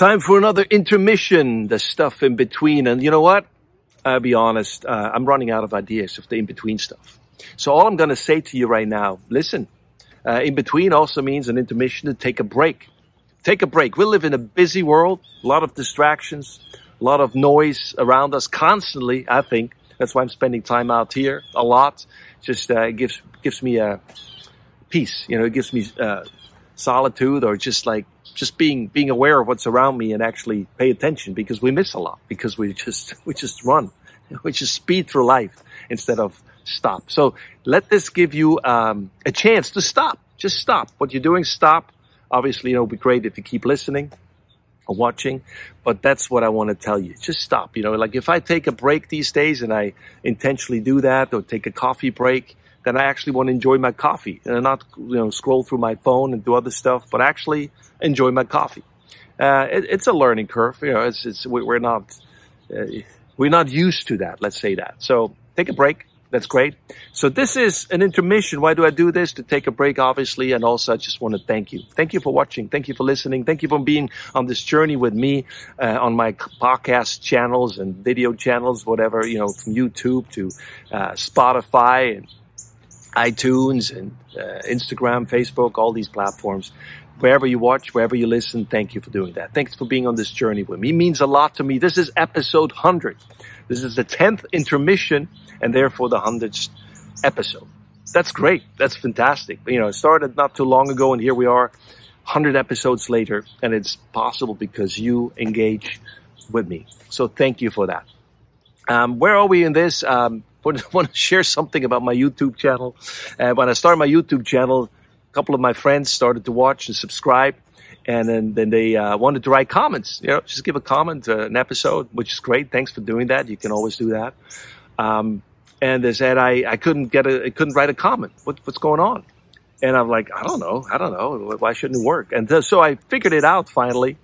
Time for another intermission, the stuff in between. And you know what? I'll be honest, uh, I'm running out of ideas of the in between stuff. So all I'm going to say to you right now, listen, uh, in between also means an intermission to take a break. Take a break. We live in a busy world, a lot of distractions, a lot of noise around us constantly, I think. That's why I'm spending time out here a lot. Just uh, gives gives me a peace. You know, it gives me uh, solitude or just like just being being aware of what's around me and actually pay attention because we miss a lot because we just we just run. We just speed through life instead of stop. So let this give you um, a chance to stop. Just stop. What you're doing stop. Obviously it'll be great if you keep listening or watching but that's what i want to tell you. Just stop you know like if i take a break these days and i intentionally do that or take a coffee break then I actually want to enjoy my coffee and not, you know, scroll through my phone and do other stuff, but actually enjoy my coffee. Uh, it, it's a learning curve. You know, it's, it's, we're not, uh, we're not used to that. Let's say that. So take a break. That's great. So this is an intermission. Why do I do this? To take a break, obviously. And also I just want to thank you. Thank you for watching. Thank you for listening. Thank you for being on this journey with me, uh, on my podcast channels and video channels, whatever, you know, from YouTube to, uh, Spotify and iTunes and uh, Instagram, Facebook, all these platforms. Wherever you watch, wherever you listen, thank you for doing that. Thanks for being on this journey with me. It means a lot to me. This is episode 100. This is the 10th intermission and therefore the 100th episode. That's great. That's fantastic. You know, it started not too long ago and here we are 100 episodes later and it's possible because you engage with me. So thank you for that. Um, where are we in this? Um, want to share something about my YouTube channel. Uh, when I started my YouTube channel, a couple of my friends started to watch and subscribe. And then, then they uh, wanted to write comments. You know, just give a comment, uh, an episode, which is great. Thanks for doing that. You can always do that. Um, and they said I, I couldn't get a, I couldn't write a comment. What, what's going on? And I'm like, I don't know. I don't know. Why shouldn't it work? And th- so I figured it out finally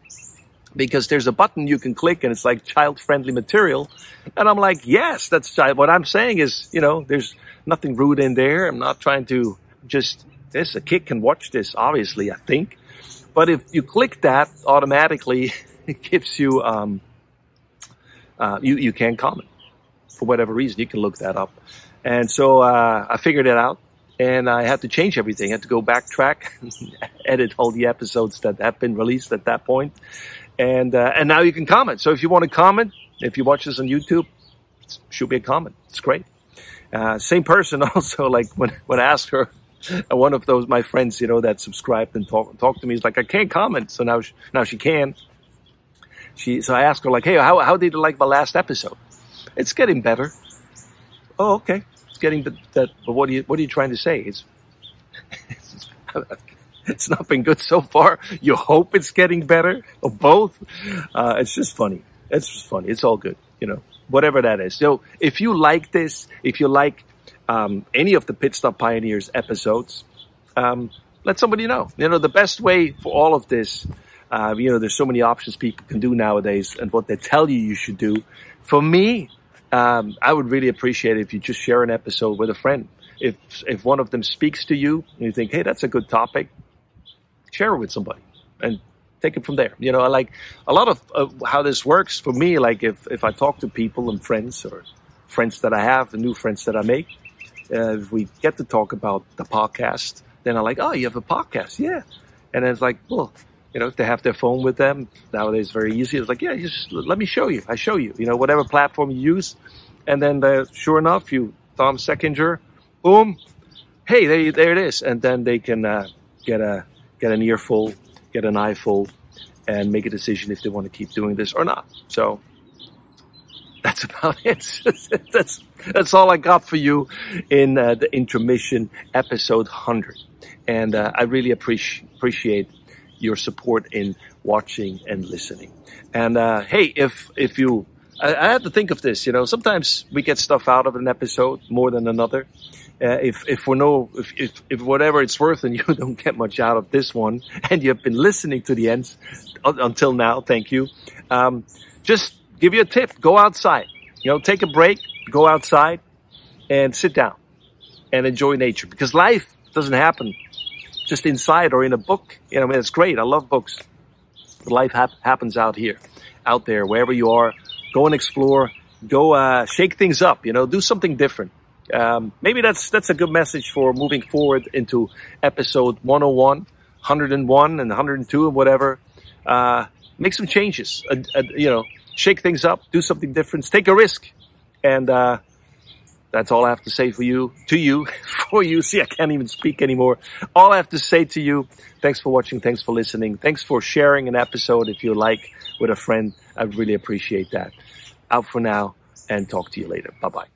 because there's a button you can click and it's like child friendly material. And I'm like, yes, that's child. What I'm saying is, you know, there's nothing rude in there. I'm not trying to just, this, a kid can watch this, obviously, I think. But if you click that automatically, it gives you, um, uh, you, you can comment for whatever reason. You can look that up. And so, uh, I figured it out and I had to change everything. I had to go backtrack, edit all the episodes that have been released at that point, and uh, and now you can comment. So if you want to comment, if you watch this on YouTube, shoot me a comment. It's great. Uh, same person also, like when when I asked her, uh, one of those my friends, you know, that subscribed and talk talk to me, is like I can't comment. So now she, now she can. She so I asked her like, hey, how how did you like my last episode? It's getting better. Oh, okay. It's getting that. But what are you what are you trying to say? It's it's not been good so far. You hope it's getting better or both. Uh, it's just funny. It's just funny. It's all good, you know, whatever that is. So if you like this, if you like, um, any of the Pit Stop Pioneers episodes, um, let somebody know. You know, the best way for all of this, uh, you know, there's so many options people can do nowadays and what they tell you you should do. For me, um, I would really appreciate it if you just share an episode with a friend. If, if one of them speaks to you and you think, hey, that's a good topic, share it with somebody and take it from there. You know, I like a lot of how this works for me. Like if, if I talk to people and friends or friends that I have, the new friends that I make, uh, if we get to talk about the podcast, then I'm like, oh, you have a podcast? Yeah. And then it's like, well, you know, if they have their phone with them, nowadays very easy. It's like, yeah, just let me show you. I show you, you know, whatever platform you use. And then uh, sure enough, you Tom Sekinger, boom, hey, there, there it is. And then they can uh, get a get an earful, get an eyeful, and make a decision if they want to keep doing this or not. So that's about it. that's that's all I got for you in uh, the intermission episode 100. And uh, I really appreciate appreciate your support in watching and listening. And uh, hey, if if you I, I had to think of this, you know, sometimes we get stuff out of an episode more than another uh, if if for no if, if if whatever it's worth and you don't get much out of this one. And you have been listening to the ends until now. Thank you. Um, just give you a tip. Go outside. You know take a break. Go outside and sit down and enjoy nature. Because life doesn't happen just inside or in a book. You know I mean, it's great. I love books. But life hap- happens out here, out there, wherever you are. Go and explore. Go uh, shake things up. You know, do something different. Um, maybe that's that's a good message for moving forward into episode 101, 101, and 102, and whatever. Uh, make some changes. Uh, uh, you know, shake things up. Do something different. Take a risk, and uh, that's all I have to say for you, to you, for you. See, I can't even speak anymore. All I have to say to you, thanks for watching. Thanks for listening. Thanks for sharing an episode if you like with a friend. I really appreciate that. Out for now and talk to you later. Bye bye.